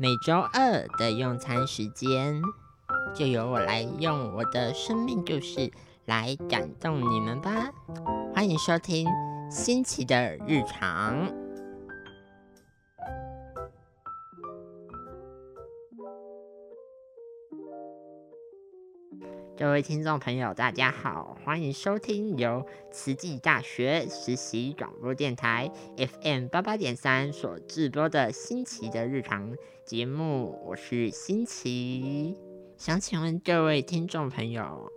每周二的用餐时间，就由我来用我的生命故事来感动你们吧。欢迎收听新奇的日常。各位听众朋友，大家好，欢迎收听由慈济大学实习广播电台 FM 八八点三所制播的新奇的日常节目，我是新奇。想请问各位听众朋友，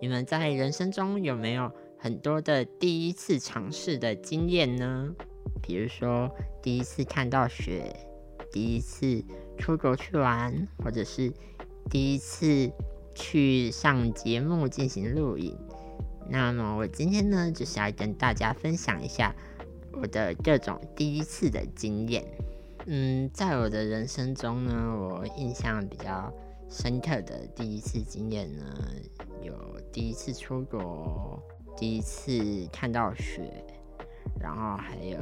你们在人生中有没有很多的第一次尝试的经验呢？比如说第一次看到雪，第一次出国去玩，或者是第一次。去上节目进行录影，那么我今天呢，就是要跟大家分享一下我的各种第一次的经验。嗯，在我的人生中呢，我印象比较深刻的第一次经验呢，有第一次出国，第一次看到雪，然后还有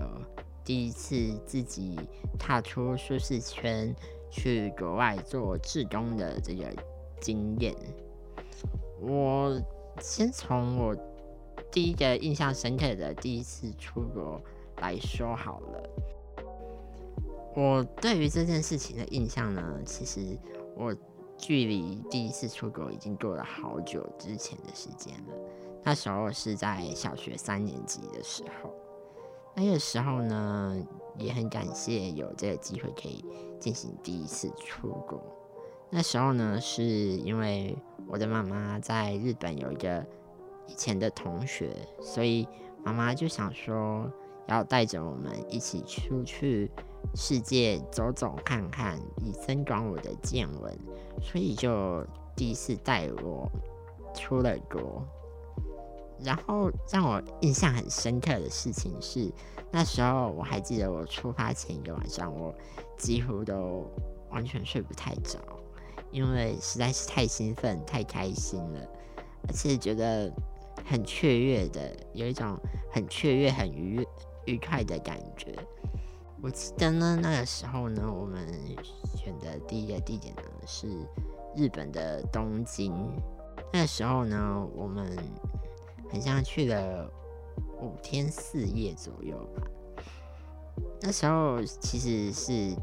第一次自己踏出舒适圈去国外做志工的这个。经验，我先从我第一个印象深刻的第一次出国来说好了。我对于这件事情的印象呢，其实我距离第一次出国已经过了好久之前的时间了。那时候是在小学三年级的时候，那个时候呢，也很感谢有这个机会可以进行第一次出国。那时候呢，是因为我的妈妈在日本有一个以前的同学，所以妈妈就想说要带着我们一起出去世界走走看看，以增广我的见闻，所以就第一次带我出了国。然后让我印象很深刻的事情是，那时候我还记得我出发前一个晚上，我几乎都完全睡不太着。因为实在是太兴奋、太开心了，而且觉得很雀跃的，有一种很雀跃、很愉愉快的感觉。我记得呢，那个时候呢，我们选的第一个地点呢是日本的东京。那个时候呢，我们很像去了五天四夜左右吧。那时候其实是。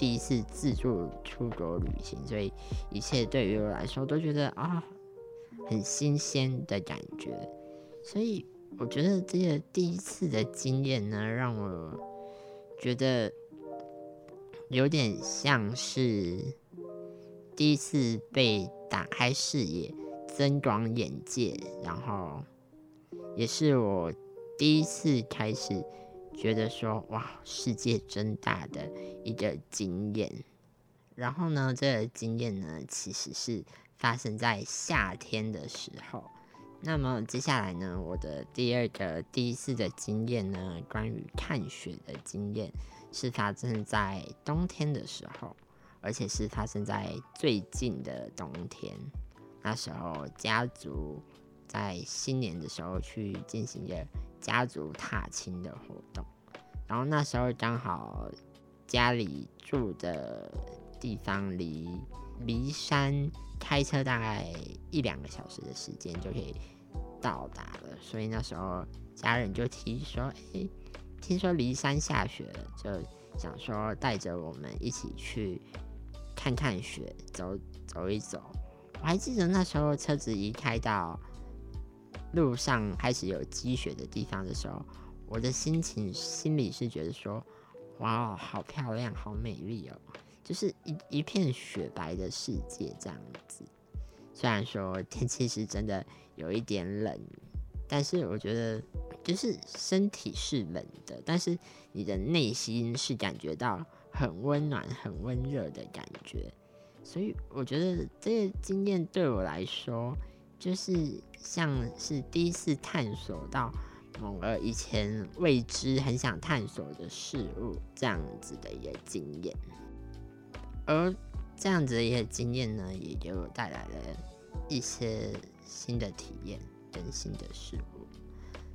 第一次自助出国旅行，所以一切对于我来说都觉得啊很新鲜的感觉。所以我觉得这个第一次的经验呢，让我觉得有点像是第一次被打开视野、增广眼界，然后也是我第一次开始。觉得说哇，世界真大的一个经验。然后呢，这个经验呢，其实是发生在夏天的时候。那么接下来呢，我的第二个第一次的经验呢，关于看雪的经验，是发生在冬天的时候，而且是发生在最近的冬天。那时候家族在新年的时候去进行一个。家族踏青的活动，然后那时候刚好家里住的地方离离山开车大概一两个小时的时间就可以到达了，所以那时候家人就提说：“哎，听说离山下雪了，就想说带着我们一起去看看雪，走走一走。”我还记得那时候车子一开到。路上开始有积雪的地方的时候，我的心情心里是觉得说，哇，好漂亮，好美丽哦，就是一一片雪白的世界这样子。虽然说天气是真的有一点冷，但是我觉得就是身体是冷的，但是你的内心是感觉到很温暖、很温热的感觉。所以我觉得这个经验对我来说。就是像是第一次探索到某个以前未知、很想探索的事物这样子的一个经验，而这样子的一个经验呢，也给我带来了一些新的体验跟新的事物。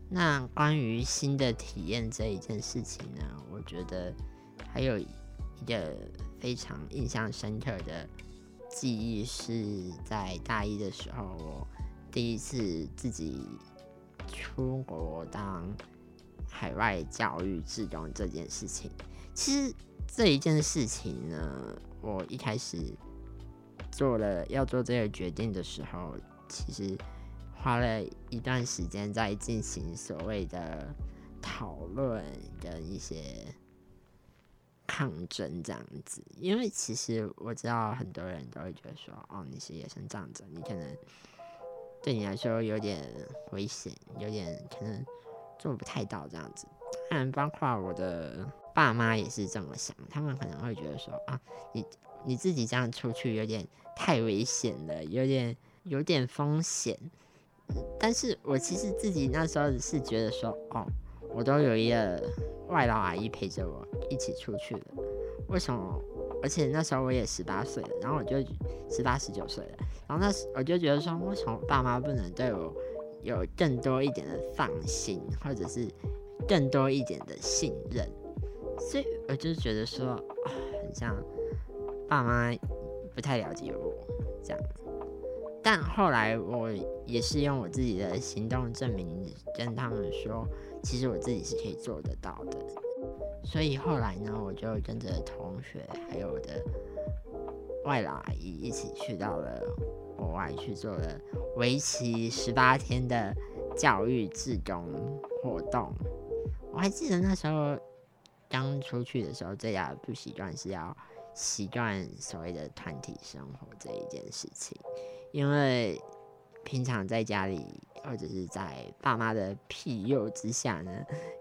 那关于新的体验这一件事情呢，我觉得还有一个非常印象深刻的记忆是在大一的时候，我第一次自己出国当海外教育志工这件事情。其实这一件事情呢，我一开始做了要做这个决定的时候，其实花了一段时间在进行所谓的讨论跟一些抗争这样子。因为其实我知道很多人都会觉得说，哦，你是野生长者，你可能对你来说有点危险，有点可能做不太到这样子。当然，包括我的。爸妈也是这么想，他们可能会觉得说啊，你你自己这样出去有点太危险了，有点有点风险。但是我其实自己那时候是觉得说，哦，我都有一个外劳阿姨陪着我一起出去的，为什么？而且那时候我也十八岁了，然后我就十八十九岁了，然后那时我就觉得说，为什么爸妈不能对我有更多一点的放心，或者是更多一点的信任？所以我就觉得说，很像爸妈不太了解我这样。但后来我也是用我自己的行动证明跟他们说，其实我自己是可以做得到的。所以后来呢，我就跟着同学还有我的外老阿姨一起去到了国外去做了为期十八天的教育志工活动。我还记得那时候。刚出去的时候，最大的不习惯是要习惯所谓的团体生活这一件事情，因为平常在家里或者是在爸妈的庇佑之下呢，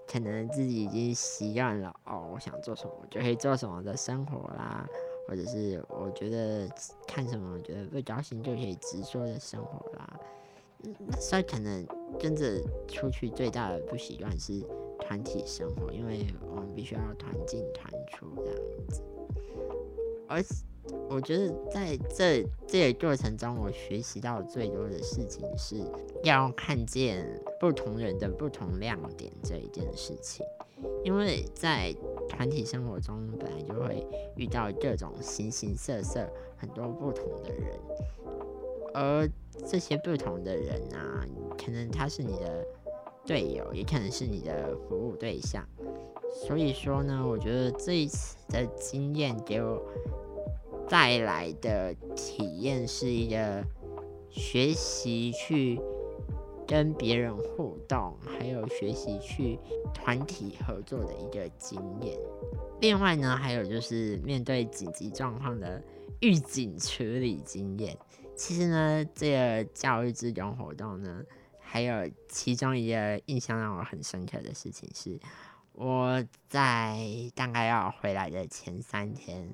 可能自己已经习惯了哦，我想做什么就可以做什么的生活啦，或者是我觉得看什么我觉得不高兴就可以直说的生活啦，那所以可能真的出去最大的不习惯是。团体生活，因为我们必须要团进团出这样子。而我觉得在这这个过程中，我学习到最多的事情是要看见不同人的不同亮点这一件事情。因为在团体生活中，本来就会遇到各种形形色色、很多不同的人，而这些不同的人啊，可能他是你的。队友也可能是你的服务对象，所以说呢，我觉得这一次的经验给我带来的体验是一个学习去跟别人互动，还有学习去团体合作的一个经验。另外呢，还有就是面对紧急状况的预警处理经验。其实呢，这个教育志工活动呢。还有其中一个印象让我很深刻的事情是，我在大概要回来的前三天，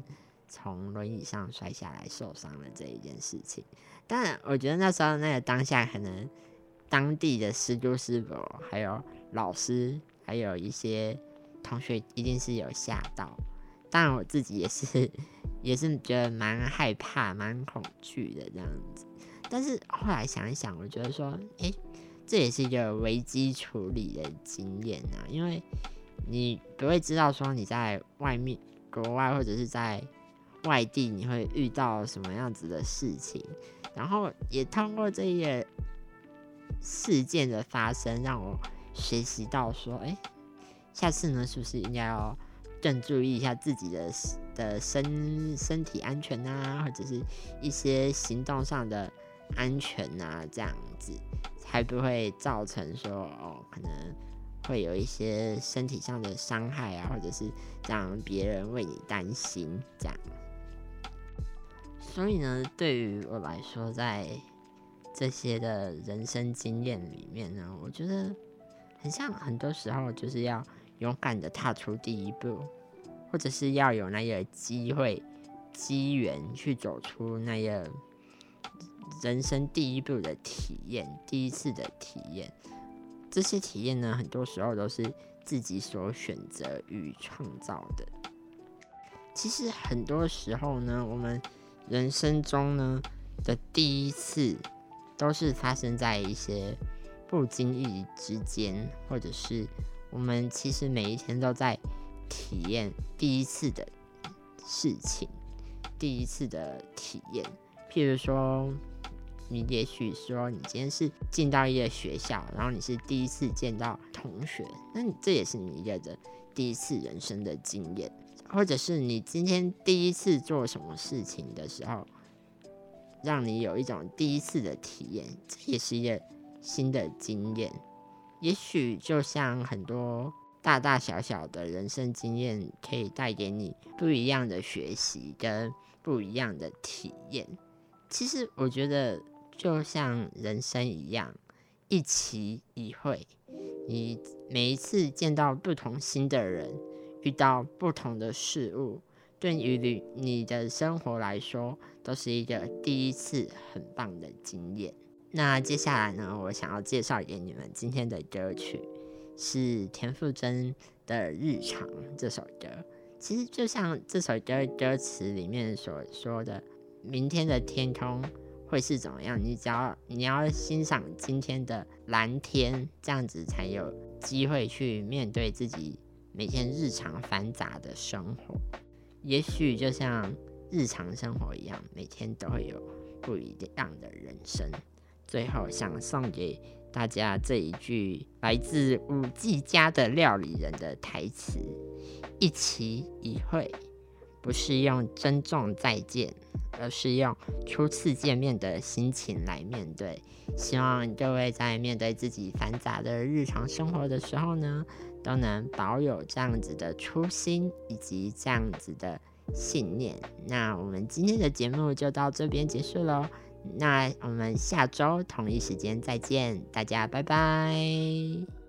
从轮椅上摔下来受伤了这一件事情。但我觉得那时候那个当下，可能当地的师姑师傅、还有老师，还有一些同学，一定是有吓到。当然我自己也是，也是觉得蛮害怕、蛮恐惧的这样子。但是后来想一想，我觉得说，诶。这也是一个危机处理的经验啊，因为你不会知道说你在外面国外或者是在外地你会遇到什么样子的事情，然后也通过这一事件的发生，让我学习到说，哎，下次呢是不是应该要更注意一下自己的的身身体安全啊，或者是一些行动上的安全啊，这样子。才不会造成说哦，可能会有一些身体上的伤害啊，或者是让别人为你担心这样。所以呢，对于我来说，在这些的人生经验里面呢，我觉得很像很多时候就是要勇敢的踏出第一步，或者是要有那个机会、机缘去走出那个。人生第一步的体验，第一次的体验，这些体验呢，很多时候都是自己所选择与创造的。其实很多时候呢，我们人生中呢的第一次，都是发生在一些不经意之间，或者是我们其实每一天都在体验第一次的事情，第一次的体验。譬如说，你也许说你今天是进到一个学校，然后你是第一次见到同学，那你这也是你一个的第一次人生的经验，或者是你今天第一次做什么事情的时候，让你有一种第一次的体验，这也是一个新的经验。也许就像很多大大小小的人生经验，可以带给你不一样的学习跟不一样的体验。其实我觉得，就像人生一样，一期一会。你每一次见到不同新的人，遇到不同的事物，对于你你的生活来说，都是一个第一次很棒的经验。那接下来呢，我想要介绍给你们今天的歌曲，是田馥甄的《日常》这首歌。其实就像这首歌歌词里面所说的。明天的天空会是怎么样？你只要你要欣赏今天的蓝天，这样子才有机会去面对自己每天日常繁杂的生活。也许就像日常生活一样，每天都会有不一样的人生。最后想送给大家这一句来自五季家的料理人的台词：一期一会。不是用珍重再见，而是用初次见面的心情来面对。希望各位在面对自己繁杂的日常生活的时候呢，都能保有这样子的初心以及这样子的信念。那我们今天的节目就到这边结束喽。那我们下周同一时间再见，大家拜拜。